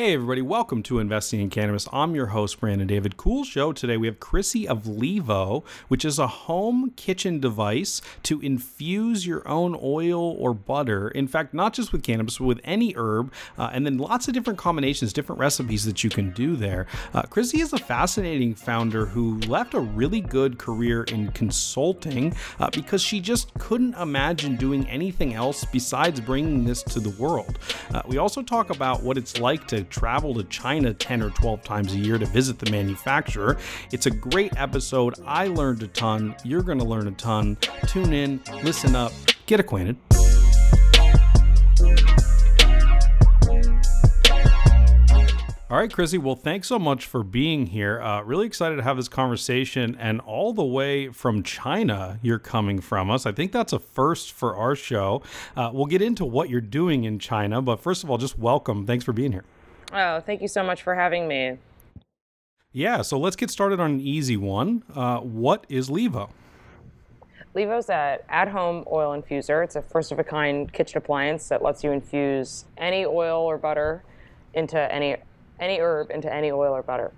Hey, everybody, welcome to Investing in Cannabis. I'm your host, Brandon David. Cool show today. We have Chrissy of Levo, which is a home kitchen device to infuse your own oil or butter. In fact, not just with cannabis, but with any herb, uh, and then lots of different combinations, different recipes that you can do there. Uh, Chrissy is a fascinating founder who left a really good career in consulting uh, because she just couldn't imagine doing anything else besides bringing this to the world. Uh, we also talk about what it's like to travel to China 10 or 12 times a year to visit the manufacturer. It's a great episode. I learned a ton. You're going to learn a ton. Tune in, listen up, get acquainted. All right, Chrissy. Well, thanks so much for being here. Uh, really excited to have this conversation. And all the way from China, you're coming from us. I think that's a first for our show. Uh, we'll get into what you're doing in China. But first of all, just welcome. Thanks for being here. Oh, thank you so much for having me. Yeah, so let's get started on an easy one. Uh, what is Levo? Levo's an at-home oil infuser. It's a first-of-a-kind kitchen appliance that lets you infuse any oil or butter into any any herb into any oil or butter.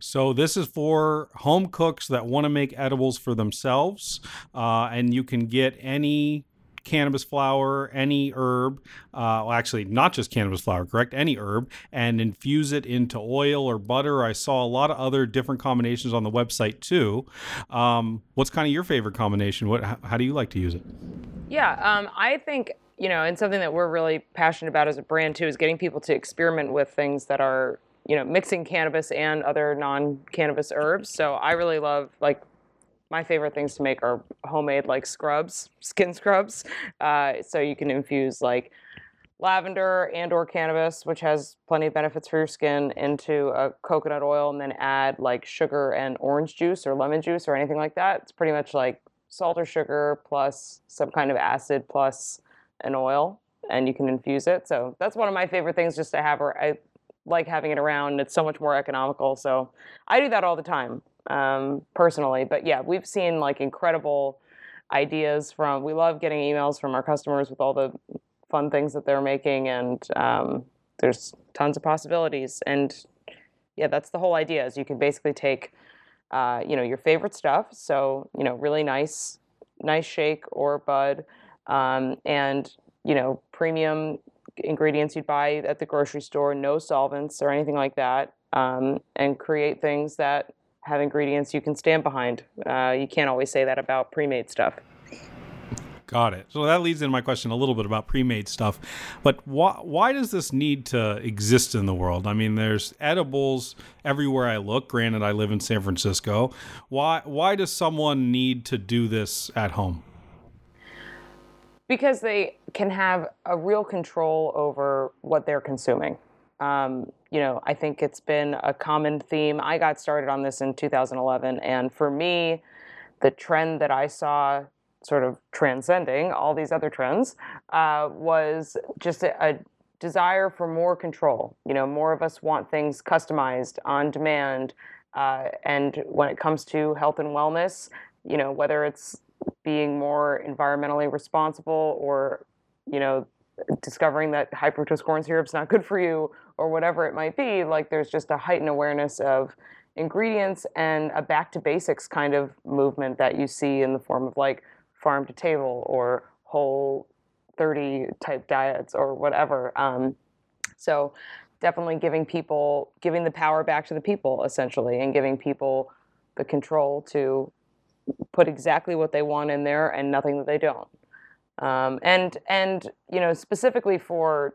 So this is for home cooks that want to make edibles for themselves, uh, and you can get any cannabis flower, any herb, uh, well, actually, not just cannabis flower, correct? Any herb, and infuse it into oil or butter. I saw a lot of other different combinations on the website too. Um, what's kind of your favorite combination? What? How, how do you like to use it? Yeah, um, I think you know, and something that we're really passionate about as a brand too is getting people to experiment with things that are you know mixing cannabis and other non-cannabis herbs. So I really love like my favorite things to make are homemade like scrubs, skin scrubs. Uh, so you can infuse like lavender and or cannabis, which has plenty of benefits for your skin, into a coconut oil, and then add like sugar and orange juice or lemon juice or anything like that. It's pretty much like salt or sugar plus some kind of acid plus an oil, and you can infuse it. So that's one of my favorite things just to have. Or I like having it around. It's so much more economical. So I do that all the time um, personally. But yeah, we've seen like incredible ideas from. We love getting emails from our customers with all the fun things that they're making, and um, there's tons of possibilities. And yeah, that's the whole idea. Is you can basically take, uh, you know, your favorite stuff. So you know, really nice, nice shake or bud, um, and you know, premium ingredients you'd buy at the grocery store, no solvents or anything like that, um, and create things that have ingredients you can stand behind. Uh, you can't always say that about pre-made stuff. Got it. So that leads into my question a little bit about pre-made stuff. But why why does this need to exist in the world? I mean, there's edibles everywhere I look. Granted, I live in San Francisco. Why why does someone need to do this at home? Because they can have a real control over what they're consuming. Um, you know, I think it's been a common theme. I got started on this in 2011, and for me, the trend that I saw sort of transcending all these other trends uh, was just a, a, desire for more control. You know, more of us want things customized on demand. Uh, and when it comes to health and wellness, you know, whether it's being more environmentally responsible or, you know, discovering that high fructose corn syrup is not good for you or whatever it might be like there's just a heightened awareness of ingredients and a back to basics kind of movement that you see in the form of like farm to table or whole 30 type diets or whatever. Um, so definitely giving people giving the power back to the people essentially and giving people the control to put exactly what they want in there and nothing that they don't. Um, and and you know specifically for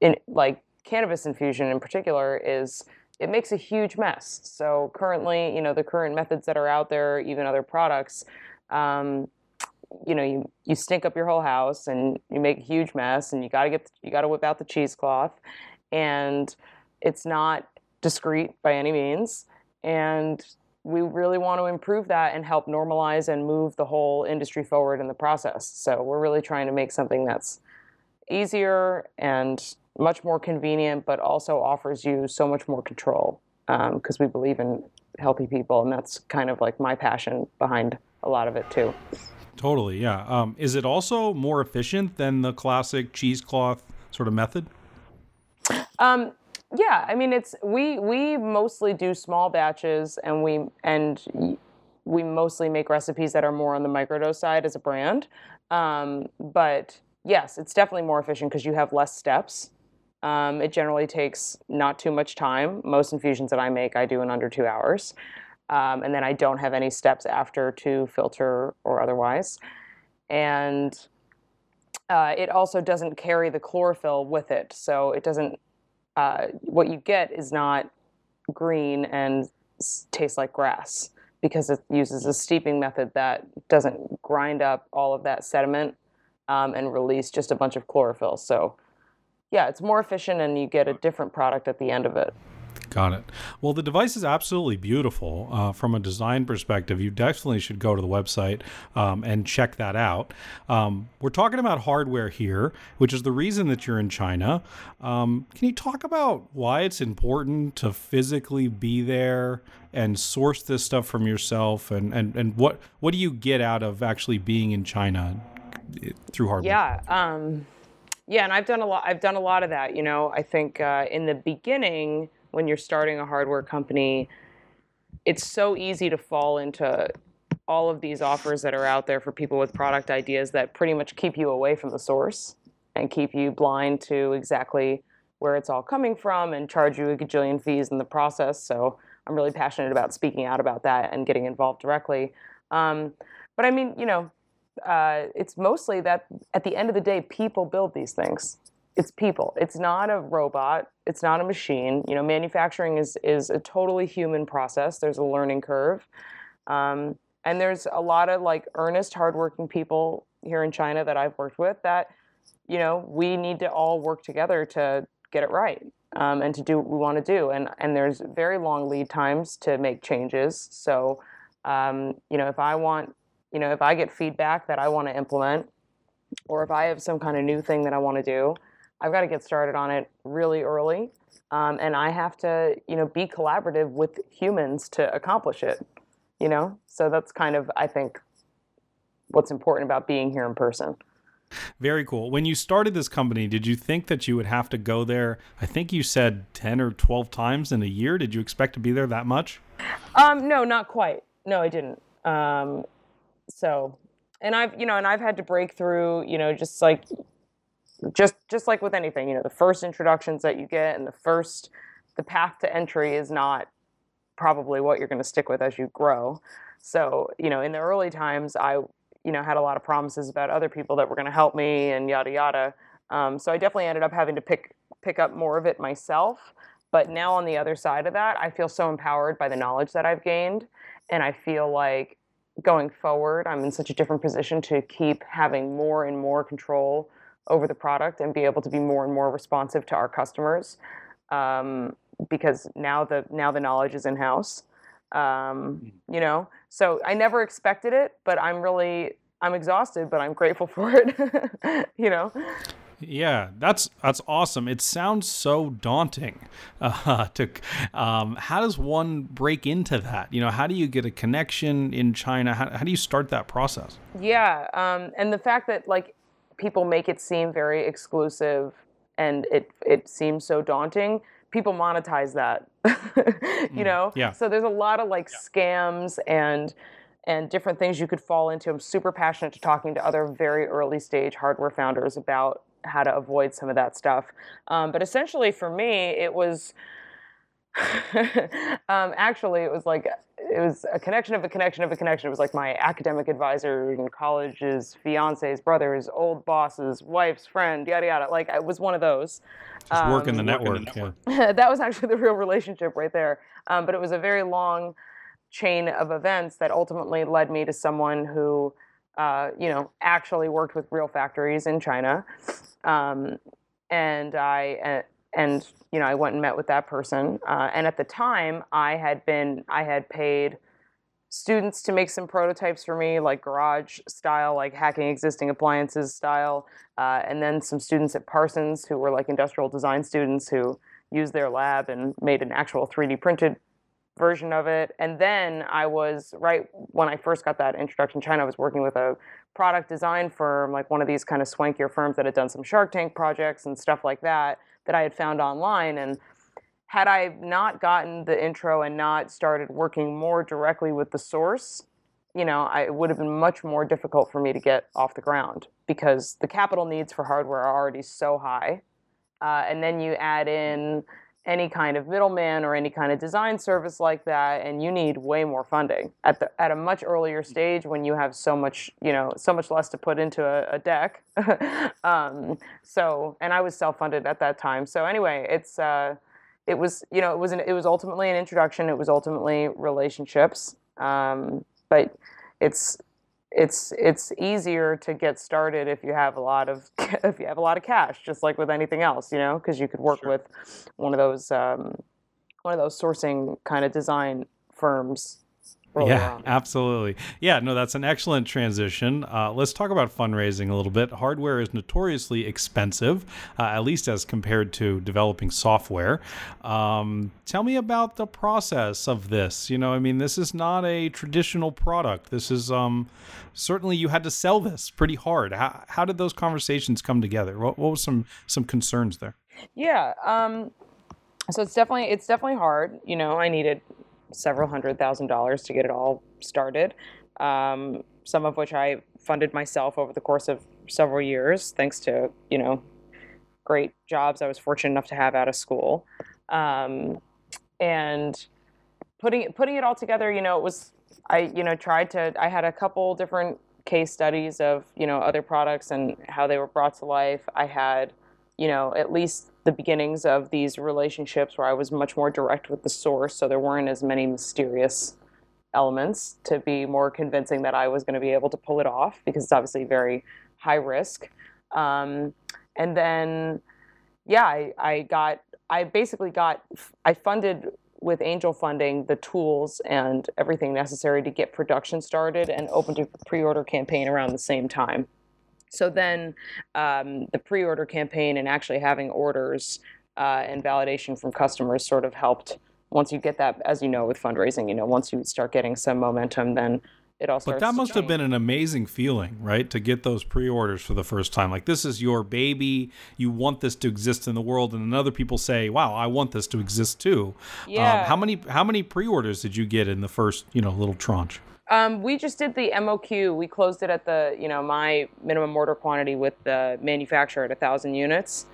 in like cannabis infusion in particular is it makes a huge mess. So currently, you know, the current methods that are out there, even other products, um, you know, you, you stink up your whole house and you make a huge mess, and you got to get you got to whip out the cheesecloth, and it's not discreet by any means, and we really want to improve that and help normalize and move the whole industry forward in the process. So we're really trying to make something that's easier and much more convenient, but also offers you so much more control because um, we believe in healthy people, and that's kind of like my passion behind a lot of it too. Totally, yeah. Um, is it also more efficient than the classic cheesecloth sort of method? Um, yeah, I mean it's we we mostly do small batches and we and we mostly make recipes that are more on the microdose side as a brand. Um, but yes, it's definitely more efficient because you have less steps. Um, it generally takes not too much time. Most infusions that I make, I do in under two hours. Um, and then I don't have any steps after to filter or otherwise. And uh, it also doesn't carry the chlorophyll with it. So it doesn't, uh, what you get is not green and tastes like grass because it uses a steeping method that doesn't grind up all of that sediment um, and release just a bunch of chlorophyll. So, yeah, it's more efficient and you get a different product at the end of it. Got it. Well, the device is absolutely beautiful uh, from a design perspective. You definitely should go to the website um, and check that out. Um, we're talking about hardware here, which is the reason that you're in China. Um, can you talk about why it's important to physically be there and source this stuff from yourself, and, and, and what what do you get out of actually being in China eh, through hardware? Yeah. Yeah, and I've done a lot. I've done a lot of that. You know, I think uh, in the beginning when you're starting a hardware company, it's so easy to fall into all of these offers that are out there for people with product ideas that pretty much keep you away from the source and keep you blind to exactly where it's all coming from and charge you a gajillion fees in the process. So I'm really passionate about speaking out about that and getting involved directly. Um, but I mean, you know, uh, it's mostly that at the end of the day, people build these things it's people. It's not a robot. It's not a machine. You know, manufacturing is is a totally human process. There's a learning curve, um, and there's a lot of like earnest, hardworking people here in China that I've worked with. That you know, we need to all work together to get it right um, and to do what we want to do. And and there's very long lead times to make changes. So, um, you know, if I want, you know, if I get feedback that I want to implement, or if I have some kind of new thing that I want to do I've got to get started on it really early. Um, and I have to, you know, be collaborative with humans to accomplish it. You know, so that's kind of, I think, what's important about being here in person. Very cool. When you started this company, did you think that you would have to go there? I think you said 10 or 12 times in a year. Did you expect to be there that much? Um, no, not quite. No, I didn't. Um, so, and I've, you know, and I've had to break through, you know, just like just just like with anything, you know, the first introductions that you get and the first the path to entry is not probably what you're going to stick with as you grow. So, you know, in the early times, I, you know, had a lot of promises about other people that were going to help me and yada yada. Um, so I definitely ended up having to pick pick up more of it myself. But now on the other side of that, I feel so empowered by the knowledge that I've gained, and I feel like going forward, I'm in such a different position to keep having more and more control over the product and be able to be more and more responsive to our customers um, because now the now the knowledge is in house um, mm-hmm. you know so i never expected it but i'm really i'm exhausted but i'm grateful for it you know yeah, that's that's awesome. It sounds so daunting. Uh, to um, how does one break into that? You know, how do you get a connection in China? How, how do you start that process? Yeah, um, and the fact that like people make it seem very exclusive and it it seems so daunting people monetize that you mm, know yeah so there's a lot of like yeah. scams and and different things you could fall into i'm super passionate to talking to other very early stage hardware founders about how to avoid some of that stuff um, but essentially for me it was um, actually it was like it was a connection of a connection of a connection. It was like my academic advisor in college, his fiance's brother's old boss's wife's friend, yada yada. Like it was one of those. Just um, working the network. The network. Yeah. that was actually the real relationship right there. Um, but it was a very long chain of events that ultimately led me to someone who, uh, you know, actually worked with real factories in China. Um, and I and you know, I went and met with that person. Uh, and at the time, I had been, I had paid students to make some prototypes for me, like garage style, like hacking existing appliances style. Uh, and then some students at Parsons who were like industrial design students who used their lab and made an actual 3D printed version of it. And then I was right when I first got that introduction China, I was working with a product design firm, like one of these kind of swankier firms that had done some Shark Tank projects and stuff like that that I had found online. And had I not gotten the intro and not started working more directly with the source, you know, I, it would have been much more difficult for me to get off the ground because the capital needs for hardware are already so high. Uh, and then you add in any kind of middleman or any kind of design service like that and you need way more funding at the at a much earlier stage when you have so much you know so much less to put into a, a deck. Um, so and i was self-funded at that time. So anyway it's uh, it was you know it was an, it was ultimately an introduction. It was ultimately relationships. Um, but it's it's it's easier to get started if you have a lot of if you have a lot of cash, just like with anything else, you know, because you could work sure. with one of those um, one of those sourcing kind of design firms yeah, absolutely. Yeah, no, that's an excellent transition. Uh, let's talk about fundraising a little bit. Hardware is notoriously expensive, uh, at least as compared to developing software. Um, tell me about the process of this. You know, I mean, this is not a traditional product. This is um, certainly you had to sell this pretty hard. How, how did those conversations come together? What, what was some some concerns there? Yeah. Um, so it's definitely it's definitely hard. You know, I needed several hundred thousand dollars to get it all started. Um, some of which I funded myself over the course of several years, thanks to you know great jobs I was fortunate enough to have out of school. Um, and putting putting it all together, you know, it was I you know tried to I had a couple different case studies of you know other products and how they were brought to life. I had you know at least the beginnings of these relationships where I was much more direct with the source, so there weren't as many mysterious elements to be more convincing that I was going to be able to pull it off because it's obviously very high risk. Um, and then, yeah, I, I got, I basically got, I funded with angel funding the tools and everything necessary to get production started and opened a pre-order campaign around the same time. So then um, the pre order campaign and actually having orders uh, and validation from customers sort of helped. Once you get that, as you know, with fundraising, you know, once you start getting some momentum, then it all. But that must have been an amazing feeling, right? To get those pre-orders for the first time. Like this is your baby. You want this to exist in the world, and then other people say, "Wow, I want this to exist too." Yeah. Um, how many how many pre-orders did you get in the first you know little tranche? Um, we just did the MOQ. We closed it at the, you know, my minimum order quantity with the manufacturer at a thousand units,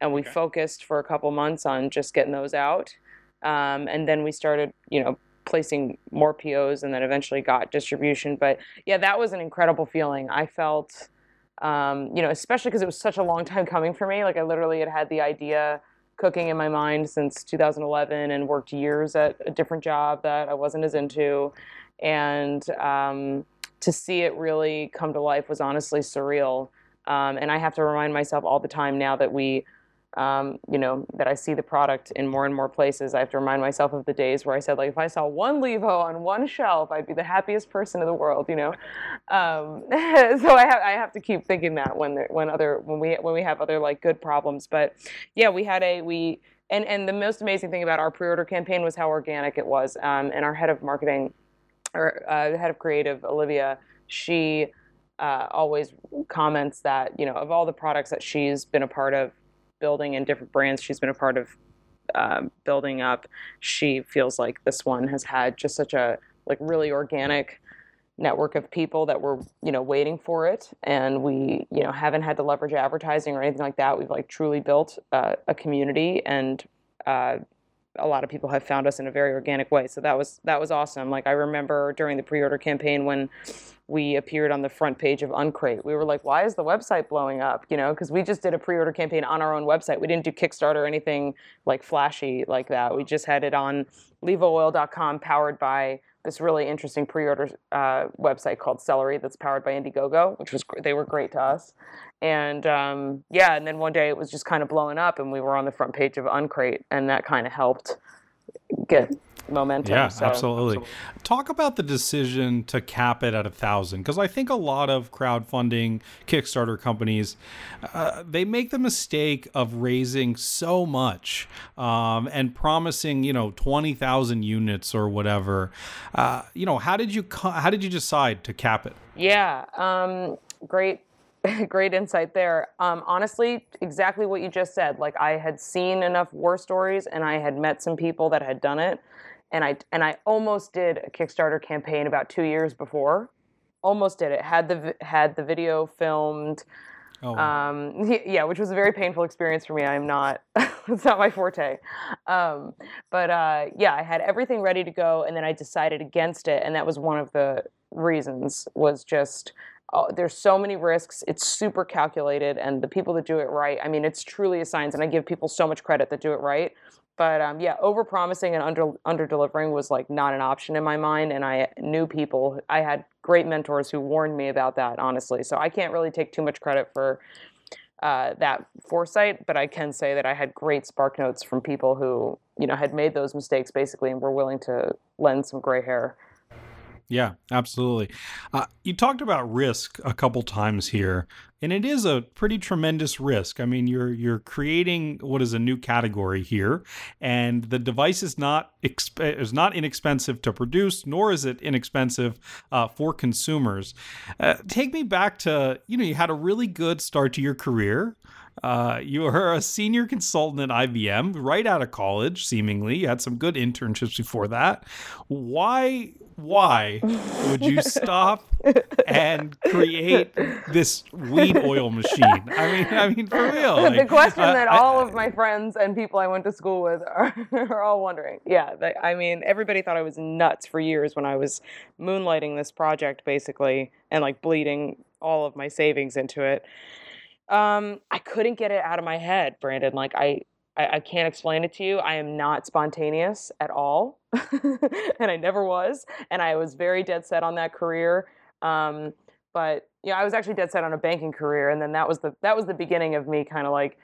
and we okay. focused for a couple months on just getting those out, um, and then we started, you know, placing more POs, and then eventually got distribution. But yeah, that was an incredible feeling. I felt, um, you know, especially because it was such a long time coming for me. Like I literally had had the idea cooking in my mind since 2011 and worked years at a different job that I wasn't as into and um, to see it really come to life was honestly surreal. Um, and I have to remind myself all the time now that we, um, you know, that I see the product in more and more places. I have to remind myself of the days where I said, like, if I saw one Levo on one shelf, I'd be the happiest person in the world, you know. Um, so I have I have to keep thinking that when there, when other when we when we have other like good problems. But yeah, we had a we. And, and the most amazing thing about our pre-order campaign was how organic it was. Um, and our head of marketing or uh, the head of creative, Olivia, she uh, always comments that you know of all the products that she's been a part of building in different brands she's been a part of um, building up, she feels like this one has had just such a like really organic network of people that were you know waiting for it. And we you know haven't had to leverage advertising or anything like that. We've like truly built uh, a community and uh, a lot of people have found us in a very organic way. So that was that was awesome. Like I remember during the pre-order campaign when we appeared on the front page of Uncrate, we were like, "Why is the website blowing up?" You know, because we just did a pre-order campaign on our own website. We didn't do Kickstarter or anything like flashy like that. We just had it on levooil.com, powered by this really interesting pre-order uh, website called Celery that's powered by Indiegogo, which was they were great to us. And um, yeah, and then one day it was just kind of blowing up, and we were on the front page of Uncrate, and that kind of helped get momentum. Yeah, so. absolutely. absolutely. Talk about the decision to cap it at a thousand, because I think a lot of crowdfunding Kickstarter companies uh, they make the mistake of raising so much um, and promising you know twenty thousand units or whatever. Uh, you know, how did you how did you decide to cap it? Yeah, um, great great insight there. Um, honestly, exactly what you just said. Like I had seen enough war stories, and I had met some people that had done it, and I and I almost did a Kickstarter campaign about two years before. Almost did it. Had the had the video filmed. Oh, um, yeah, which was a very painful experience for me. I'm not, it's not my forte. Um, but uh, yeah, I had everything ready to go, and then I decided against it, and that was one of the reasons. Was just oh, there's so many risks. It's super calculated, and the people that do it right, I mean, it's truly a science, and I give people so much credit that do it right. But um, yeah, over promising and under under delivering was like not an option in my mind, and I knew people. I had great mentors who warned me about that, honestly. So I can't really take too much credit for uh, that foresight, but I can say that I had great spark notes from people who you know had made those mistakes basically and were willing to lend some gray hair yeah, absolutely. Uh, you talked about risk a couple times here, and it is a pretty tremendous risk. I mean, you're you're creating what is a new category here, and the device is not exp- is not inexpensive to produce, nor is it inexpensive uh, for consumers. Uh, take me back to you know you had a really good start to your career. Uh, you were a senior consultant at IBM right out of college, seemingly. You had some good internships before that. Why why would you stop and create this weed oil machine? I mean, I mean, for real. Like, the question uh, that all I, of my friends and people I went to school with are, are all wondering. Yeah, they, I mean, everybody thought I was nuts for years when I was moonlighting this project, basically, and like bleeding all of my savings into it. Um, I couldn't get it out of my head, Brandon. Like I, I, I can't explain it to you. I am not spontaneous at all, and I never was. And I was very dead set on that career. Um, but yeah, I was actually dead set on a banking career, and then that was the that was the beginning of me kind of like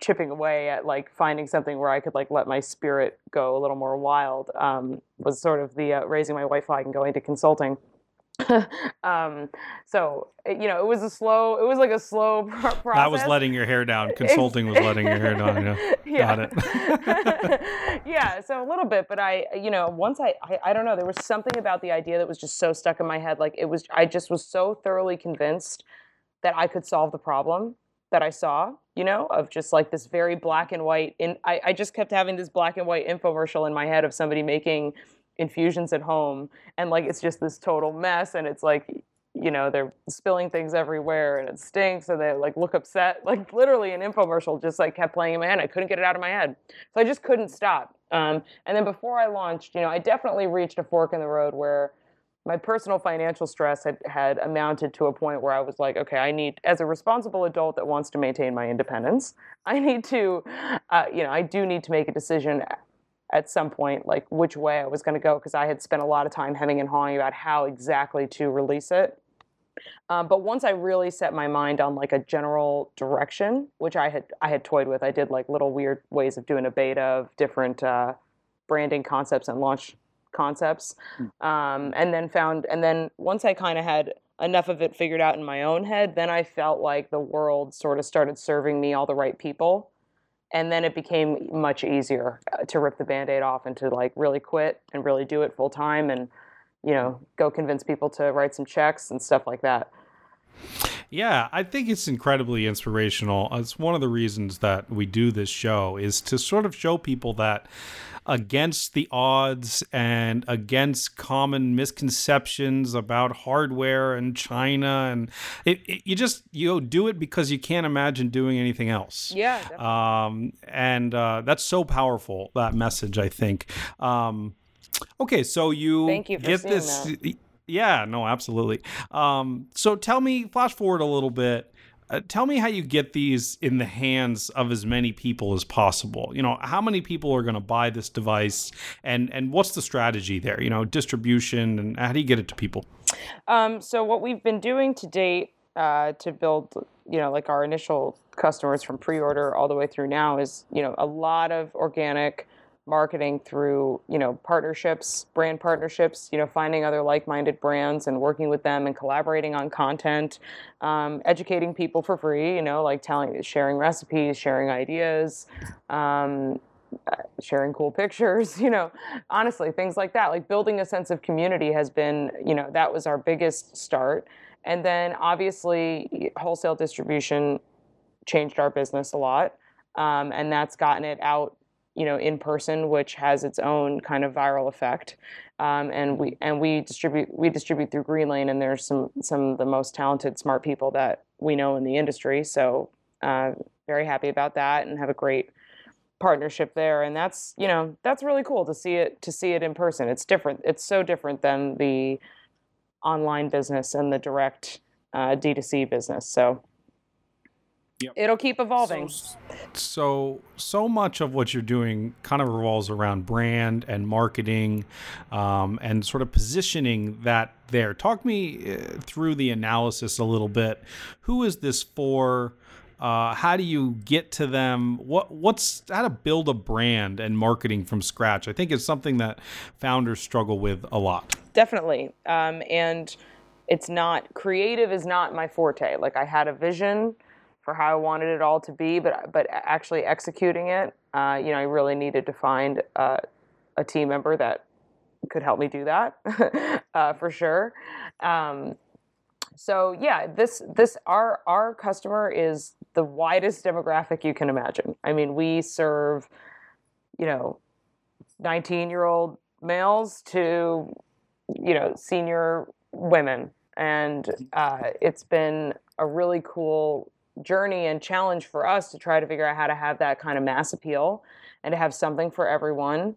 chipping away at like finding something where I could like let my spirit go a little more wild. Um, was sort of the uh, raising my white flag and going to consulting. um, so you know, it was a slow. It was like a slow process. That was letting your hair down. Consulting was letting your hair down. Yeah, yeah. got it. yeah, so a little bit, but I, you know, once I, I, I don't know, there was something about the idea that was just so stuck in my head. Like it was, I just was so thoroughly convinced that I could solve the problem that I saw, you know, of just like this very black and white. In I, I just kept having this black and white infomercial in my head of somebody making infusions at home and like it's just this total mess and it's like you know they're spilling things everywhere and it stinks and they like look upset. Like literally an infomercial just like kept playing in my head i couldn't get it out of my head. So i just couldn't stop. Um, and then before i launched you know i definitely reached a fork in the road where my personal financial stress had, had amounted to a point where i was like okay i need as a responsible adult that wants to maintain my independence i need to uh, you know i do need to make a decision at some point like which way I was going to go because I had spent a lot of time hemming and hawing about how exactly to release it. Um, but once I really set my mind on like a general direction, which I had I had toyed with, I did like little weird ways of doing a beta of different uh, branding concepts and launch concepts, hmm. um, and then found and then once I kind of had enough of it figured out in my own head, then I felt like the world sort of started serving me all the right people and then it became much easier uh, to rip the band-aid off and to like really quit and really do it full time and you know go convince people to write some checks and stuff like that yeah, I think it's incredibly inspirational. It's one of the reasons that we do this show is to sort of show people that against the odds and against common misconceptions about hardware and China and it, it, you just you do it because you can't imagine doing anything else. Yeah. Um, and uh, that's so powerful that message. I think. Um, okay, so you, Thank you get this. That. Yeah, no, absolutely. Um, so tell me, flash forward a little bit. Uh, tell me how you get these in the hands of as many people as possible. You know, how many people are going to buy this device, and and what's the strategy there? You know, distribution, and how do you get it to people? Um, so what we've been doing to date uh, to build, you know, like our initial customers from pre-order all the way through now is, you know, a lot of organic marketing through you know partnerships brand partnerships you know finding other like-minded brands and working with them and collaborating on content um, educating people for free you know like telling sharing recipes sharing ideas um, uh, sharing cool pictures you know honestly things like that. Like building a sense of community has been you know that was our biggest start. And then obviously wholesale distribution changed our business a lot, um, and that's gotten it out, you know, in person, which has its own kind of viral effect. Um, and we and we distribute we distribute through Greenlane, and there's some some of the most talented, smart people that we know in the industry. So uh, very happy about that, and have a great partnership there. And that's you know that's really cool to see it to see it in person. It's different. It's so different than the online business and the direct uh, D2C business. So Yep. It'll keep evolving. So, so, so much of what you're doing kind of revolves around brand and marketing, um, and sort of positioning that there. Talk me uh, through the analysis a little bit. Who is this for? Uh, how do you get to them? What what's how to build a brand and marketing from scratch? I think it's something that founders struggle with a lot. Definitely, um, and it's not creative is not my forte. Like I had a vision for how I wanted it all to be, but but actually executing it, uh, you know, I really needed to find uh, a team member that could help me do that uh, for sure. Um, so yeah, this this our our customer is the widest demographic you can imagine. I mean, we serve, you know, 19 year old males to, you know, senior women, and uh, it's been a really cool journey and challenge for us to try to figure out how to have that kind of mass appeal and to have something for everyone.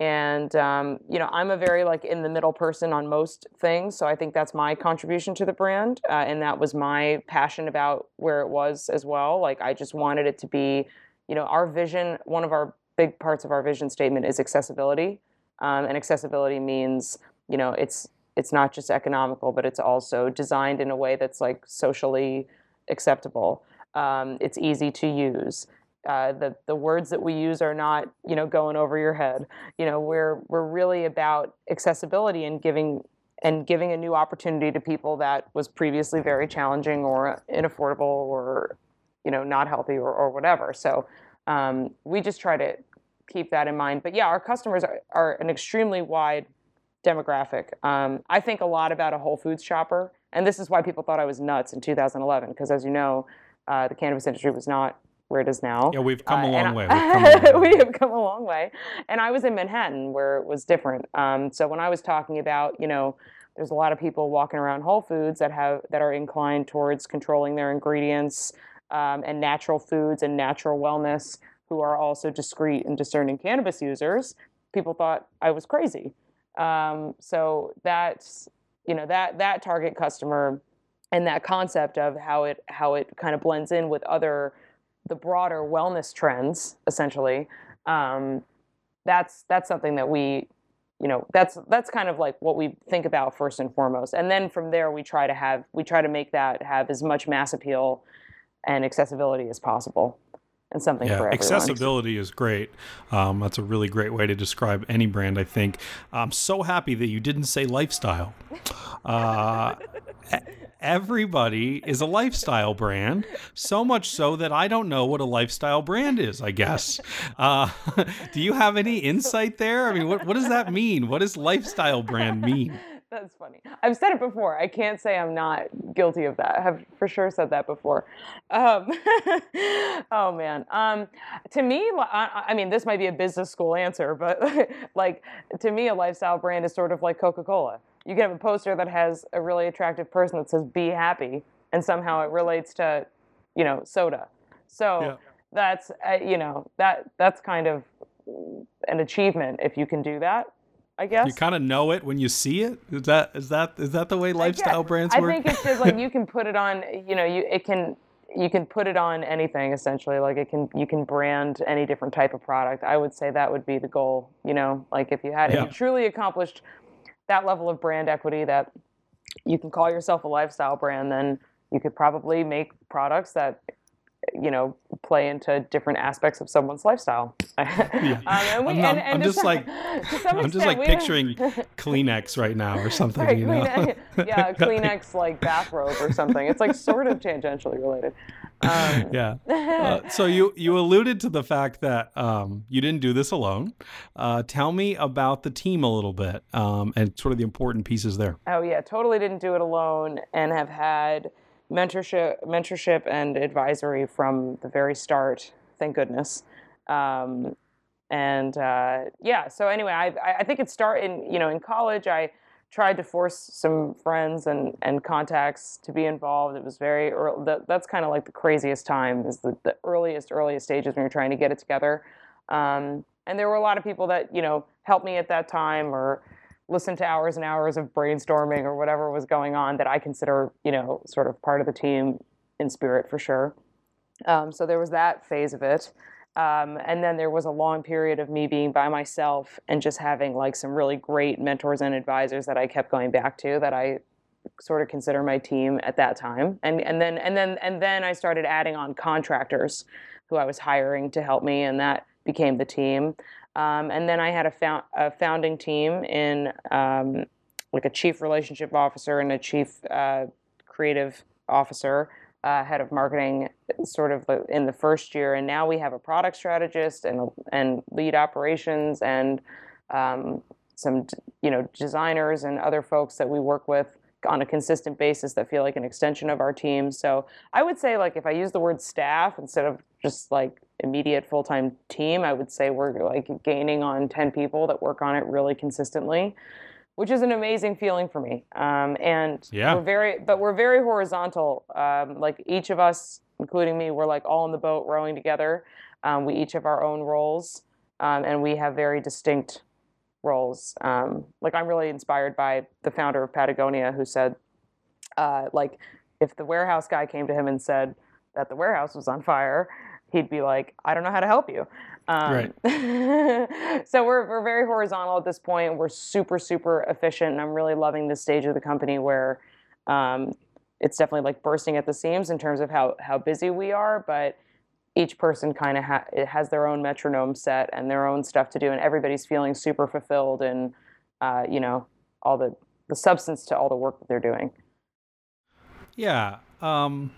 And um, you know i'm a very like in the middle person on most things so i think that's my contribution to the brand uh, and that was my passion about where it was as well. Like i just wanted it to be you know our vision one of our big parts of our vision statement is accessibility um, and accessibility means you know it's it's not just economical but it's also designed in a way that's like socially acceptable. Um, it's easy to use. Uh, the the words that we use are not you know going over your head. You know we're we're really about accessibility and giving and giving a new opportunity to people that was previously very challenging or inaffordable or you know not healthy or, or whatever. So um, we just try to keep that in mind. But yeah, our customers are, are an extremely wide demographic. Um, I think a lot about a Whole Foods shopper and this is why people thought I was nuts in 2011, because as you know, uh, the cannabis industry was not where it is now. Yeah, we've come uh, a long way. we have come a long way. And I was in Manhattan where it was different. Um, so when I was talking about, you know, there's a lot of people walking around Whole Foods that have that are inclined towards controlling their ingredients um, and natural foods and natural wellness, who are also discreet and discerning cannabis users. People thought I was crazy. Um, so that's you know that that target customer and that concept of how it how it kind of blends in with other the broader wellness trends essentially um, that's that's something that we you know that's that's kind of like what we think about first and foremost. And then from there we try to have we try to make that have as much mass appeal and accessibility as possible and something yeah, for everyone. Accessibility is great. Um, that's a really great way to describe any brand, I think. I'm so happy that you didn't say lifestyle. Uh, everybody is a lifestyle brand, so much so that I don't know what a lifestyle brand is, I guess. Uh, do you have any insight there? I mean, what, what does that mean? What does lifestyle brand mean? That's funny. I've said it before. I can't say I'm not guilty of that. I have for sure said that before. Um, oh man. Um, to me, I, I, mean, this might be a business school answer, but like to me, a lifestyle brand is sort of like Coca-Cola. You can have a poster that has a really attractive person that says "Be happy," and somehow it relates to, you know, soda. So yeah. that's uh, you know that that's kind of an achievement if you can do that. I guess you kind of know it when you see it. Is that is that is that the way lifestyle brands work? I think it's just like you can put it on. You know, you it can you can put it on anything essentially. Like it can you can brand any different type of product. I would say that would be the goal. You know, like if you had yeah. if you truly accomplished that level of brand equity that you can call yourself a lifestyle brand, then you could probably make products that you know play into different aspects of someone's lifestyle. Yeah. um, we, I'm, and, and I'm just like I'm just like picturing Kleenex right now or something. Right, you know? Yeah, Kleenex like bathrobe or something. It's like sort of tangentially related. Um, yeah. Uh, so you you alluded to the fact that um, you didn't do this alone. Uh, tell me about the team a little bit um, and sort of the important pieces there. Oh yeah, totally didn't do it alone, and have had mentorship mentorship and advisory from the very start. Thank goodness. Um, and uh, yeah, so anyway, I I think it started in you know in college I tried to force some friends and, and contacts to be involved. It was very early. That, that's kind of like the craziest time is the, the earliest, earliest stages when you're trying to get it together. Um, and there were a lot of people that, you know, helped me at that time or listened to hours and hours of brainstorming or whatever was going on that I consider, you know, sort of part of the team in spirit for sure. Um, so there was that phase of it. Um, and then there was a long period of me being by myself and just having like some really great mentors and advisors that I kept going back to that I sort of consider my team at that time. And and then and then and then I started adding on contractors who I was hiring to help me, and that became the team. Um, and then I had a, found, a founding team in um, like a chief relationship officer and a chief uh, creative officer uh, head of marketing sort of in the first year, and now we have a product strategist and and lead operations and um, some you know designers and other folks that we work with on a consistent basis that feel like an extension of our team. So I would say like if I use the word staff instead of just like immediate full-time team, I would say we're like gaining on 10 people that work on it really consistently which is an amazing feeling for me. Um, and yeah. we're very, but we're very horizontal. Um, like each of us, including me, we're like all in the boat rowing together. Um, we each have our own roles, um, and we have very distinct roles. Um, like I'm really inspired by the founder of Patagonia, who said, uh, like, if the warehouse guy came to him and said that the warehouse was on fire, he'd be like, I don't know how to help you. Um, right. so we're, we're very horizontal at this point. We're super, super efficient. And I'm really loving this stage of the company where um, it's definitely like bursting at the seams in terms of how, how busy we are. But each person kind of ha- has their own metronome set and their own stuff to do. And everybody's feeling super fulfilled and, uh, you know, all the, the substance to all the work that they're doing. Yeah. Um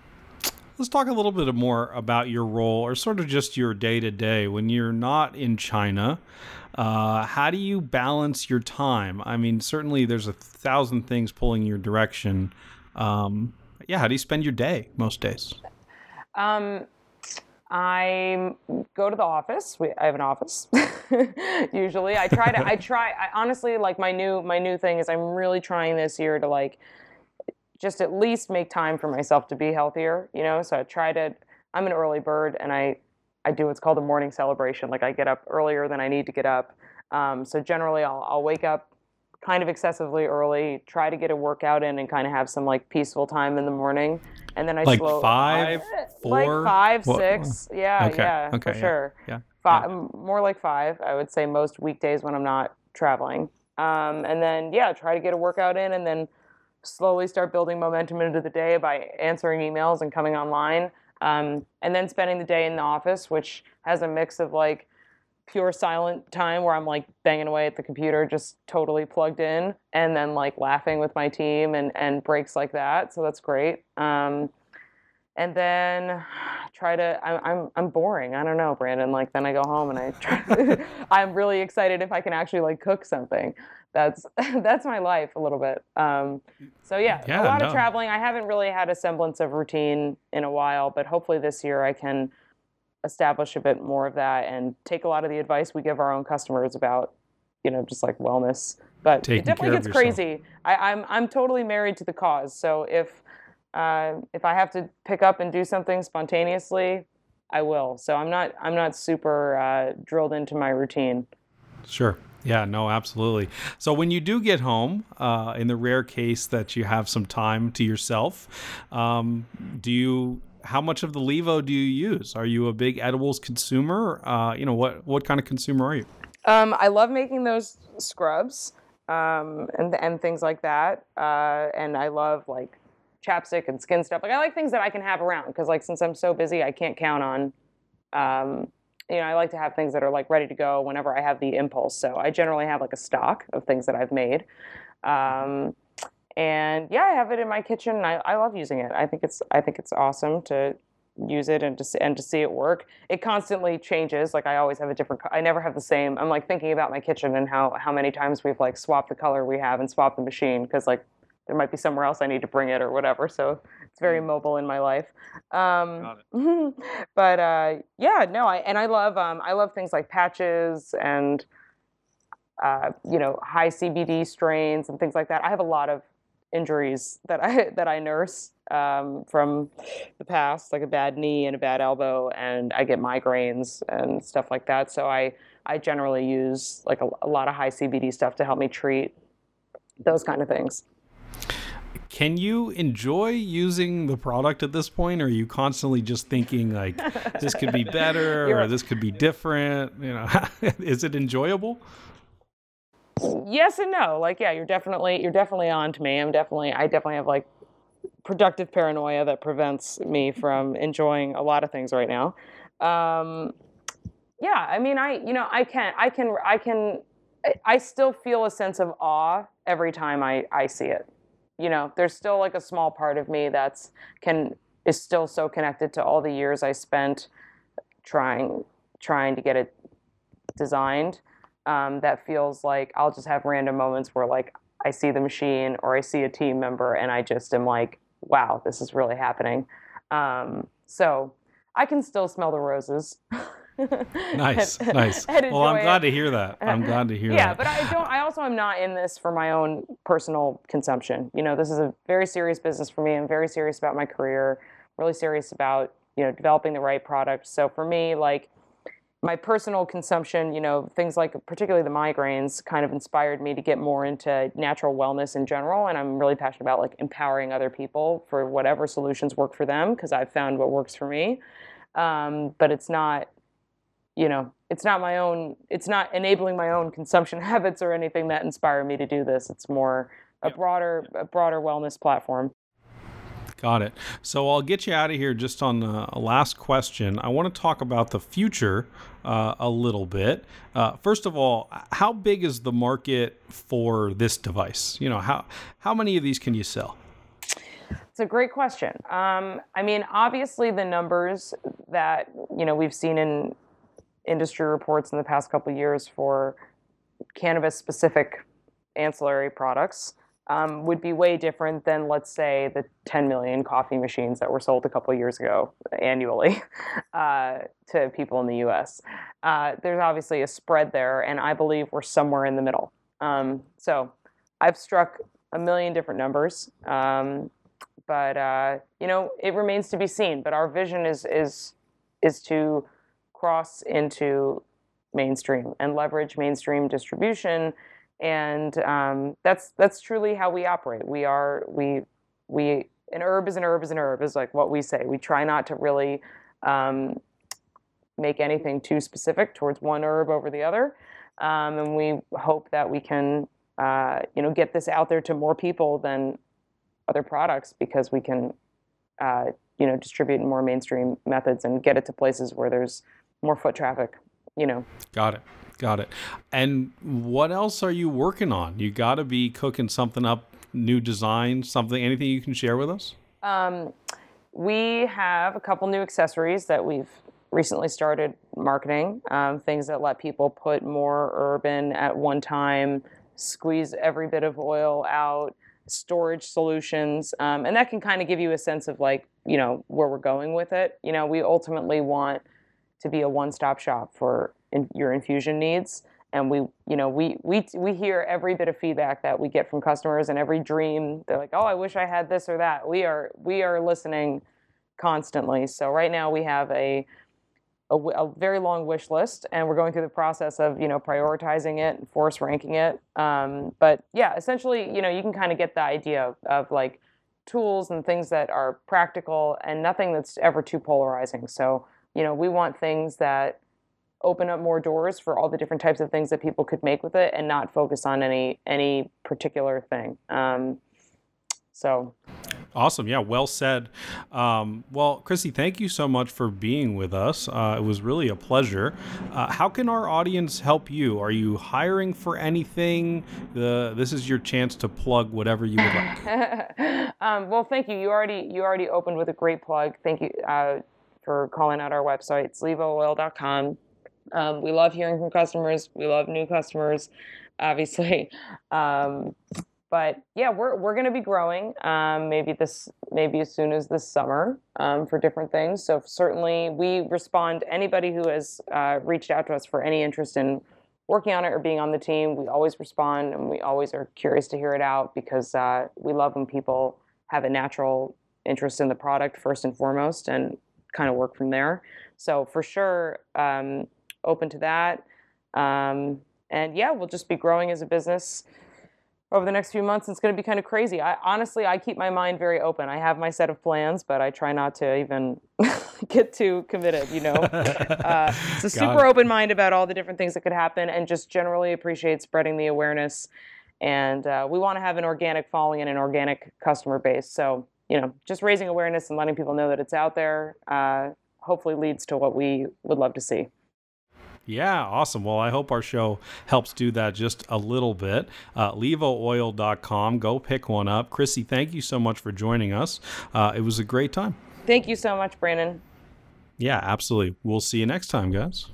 Let's talk a little bit more about your role or sort of just your day to day when you're not in China. Uh, how do you balance your time? I mean, certainly there's a thousand things pulling your direction. Um, yeah, how do you spend your day most days? Um, I go to the office. We, I have an office. Usually, I try to. I try. I honestly like my new my new thing is I'm really trying this year to like just at least make time for myself to be healthier, you know? So I try to, I'm an early bird and I, I do what's called a morning celebration. Like I get up earlier than I need to get up. Um, so generally I'll, I'll wake up kind of excessively early, try to get a workout in and kind of have some like peaceful time in the morning. And then I like slow, five, four, like five, what? six. Yeah, okay. yeah, okay, for yeah. sure. Yeah. Five, yeah. More like five, I would say most weekdays when I'm not traveling. Um, and then, yeah, try to get a workout in and then slowly start building momentum into the day by answering emails and coming online. Um, and then spending the day in the office, which has a mix of like pure silent time where I'm like banging away at the computer, just totally plugged in, and then like laughing with my team and, and breaks like that. So that's great. Um, and then try to I'm, I'm i'm boring i don't know brandon like then i go home and i try i'm really excited if i can actually like cook something that's that's my life a little bit. Um, so yeah, yeah, a lot no. of traveling. I haven't really had a semblance of routine in a while, but hopefully this year I can establish a bit more of that and take a lot of the advice we give our own customers about, you know, just like wellness. But Taking it definitely gets crazy. I, am I'm, I'm totally married to the cause. So if uh, if I have to pick up and do something spontaneously, I will. So I'm not I'm not super uh, drilled into my routine. Sure. Yeah, no, absolutely. So when you do get home, uh, in the rare case that you have some time to yourself, um, do you? How much of the Levo do you use? Are you a big edibles consumer? Uh, you know what what kind of consumer are you? Um, I love making those scrubs um, and and things like that, uh, and I love like chapstick and skin stuff. Like I like things that I can have around because like since I'm so busy, I can't count on. Um, you know, I like to have things that are like ready to go whenever I have the impulse. So I generally have like a stock of things that I've made. Um, and yeah, I have it in my kitchen. I, I love using it. I think it's I think it's awesome to use it and to and to see it work. It constantly changes. Like I always have a different. I never have the same. I'm like thinking about my kitchen and how how many times we've like swapped the color we have and swapped the machine because like there might be somewhere else I need to bring it or whatever. So it's very mm. mobile in my life. Um, but uh, yeah, no, I and I love um, I love things like patches and uh, you know high CBD strains and things like that. I have a lot of injuries that I that I nurse um, from the past, like a bad knee and a bad elbow, and I get migraines and stuff like that. So I I generally use like a, a lot of high CBD stuff to help me treat those kind of things. Can you enjoy using the product at this point? Or are you constantly just thinking like this could be better or this could be different? You know, is it enjoyable? yes and no. Like, yeah, you're definitely you're definitely on to me. I'm definitely I definitely have like productive paranoia that prevents me from enjoying a lot of things right now. Um, yeah, I mean, I you know I can I can I can I still feel a sense of awe every time I I see it. You know, there's still like a small part of me that's can is still so connected to all the years I spent trying trying to get it designed um, that feels like I'll just have random moments where like I see the machine or I see a team member and I just am like, wow, this is really happening. Um, so I can still smell the roses. nice, nice. Well, I'm glad it. to hear that. I'm glad to hear yeah, that. Yeah, but I don't. I also am not in this for my own personal consumption. You know, this is a very serious business for me. I'm very serious about my career. Really serious about you know developing the right product. So for me, like my personal consumption, you know, things like particularly the migraines kind of inspired me to get more into natural wellness in general. And I'm really passionate about like empowering other people for whatever solutions work for them because I've found what works for me. Um, but it's not, you know, it's not my own, it's not enabling my own consumption habits or anything that inspire me to do this. It's more a broader, a broader wellness platform. Got it. So I'll get you out of here just on a last question. I want to talk about the future uh, a little bit. Uh, first of all, how big is the market for this device? You know, how how many of these can you sell? It's a great question. Um, I mean, obviously, the numbers that you know we've seen in industry reports in the past couple years for cannabis-specific ancillary products um, would be way different than, let's say, the 10 million coffee machines that were sold a couple years ago annually uh, to people in the US. Uh, there's obviously a spread there, and I believe we're somewhere in the middle. Um, so I've struck a million different numbers, um, but uh, you know it remains to be seen. But our vision is is is to cross into mainstream and leverage mainstream distribution and um, that's that's truly how we operate. We are we we an herb is an herb is an herb is like what we say. We try not to really um, make anything too specific towards one herb over the other, um, and we hope that we can uh, you know get this out there to more people than other products because we can uh, you know distribute in more mainstream methods and get it to places where there's more foot traffic. You know. Got it. Got it. And what else are you working on? You got to be cooking something up, new design, something, anything you can share with us? Um, we have a couple new accessories that we've recently started marketing. Um, things that let people put more urban at one time, squeeze every bit of oil out, storage solutions, um, and that can kind of give you a sense of like you know where we're going with it. You know, we ultimately want to be a one-stop shop for in your infusion needs. And we you know we we we hear every bit of feedback that we get from customers and every dream. They're like oh i wish i had this or that. We are we are listening constantly. So right now we have a a, a very long wish list and we're going through the process of you know prioritizing it and force ranking it. Um, but yeah essentially you know you can kind of get the idea of, of like tools and things that are practical and nothing that's ever too polarizing. So you know we want things that open up more doors for all the different types of things that people could make with it and not focus on any any particular thing um, so Awesome. Yeah, well said. Um, well, Chrissy, thank you so much for being with us. Uh, it was really a pleasure. Uh, how can our audience help you? Are you hiring for anything? The, this is your chance to plug whatever you would like. um, well, thank you. You already you already opened with a great plug. Thank you uh, for calling out our website. It's levooil.com. Um, we love hearing from customers. We love new customers, obviously. Um, but yeah, we're we're going to be growing. Um, maybe this maybe as soon as this summer um, for different things. So certainly we respond. Anybody who has uh, reached out to us for any interest in working on it or being on the team, we always respond and we always are curious to hear it out because uh, we love when people have a natural interest in the product first and foremost and kind of work from there. So for sure, um, open to that. Um, and yeah, we'll just be growing as a business over the next few months. It's going to be kind of crazy. I honestly, I keep my mind very open. I have my set of plans, but I try not to even get too committed. You know, uh, so super open mind about all the different things that could happen, and just generally appreciate spreading the awareness. And uh, we want to have an organic following and an organic customer base. So you know, just raising awareness and letting people know that it's out there. Uh, hopefully, leads to what we would love to see. Yeah, awesome. Well, I hope our show helps do that just a little bit. Uh, levooil.com. Go pick one up. Chrissy, thank you so much for joining us. Uh, it was a great time. Thank you so much, Brandon. Yeah, absolutely. We'll see you next time, guys.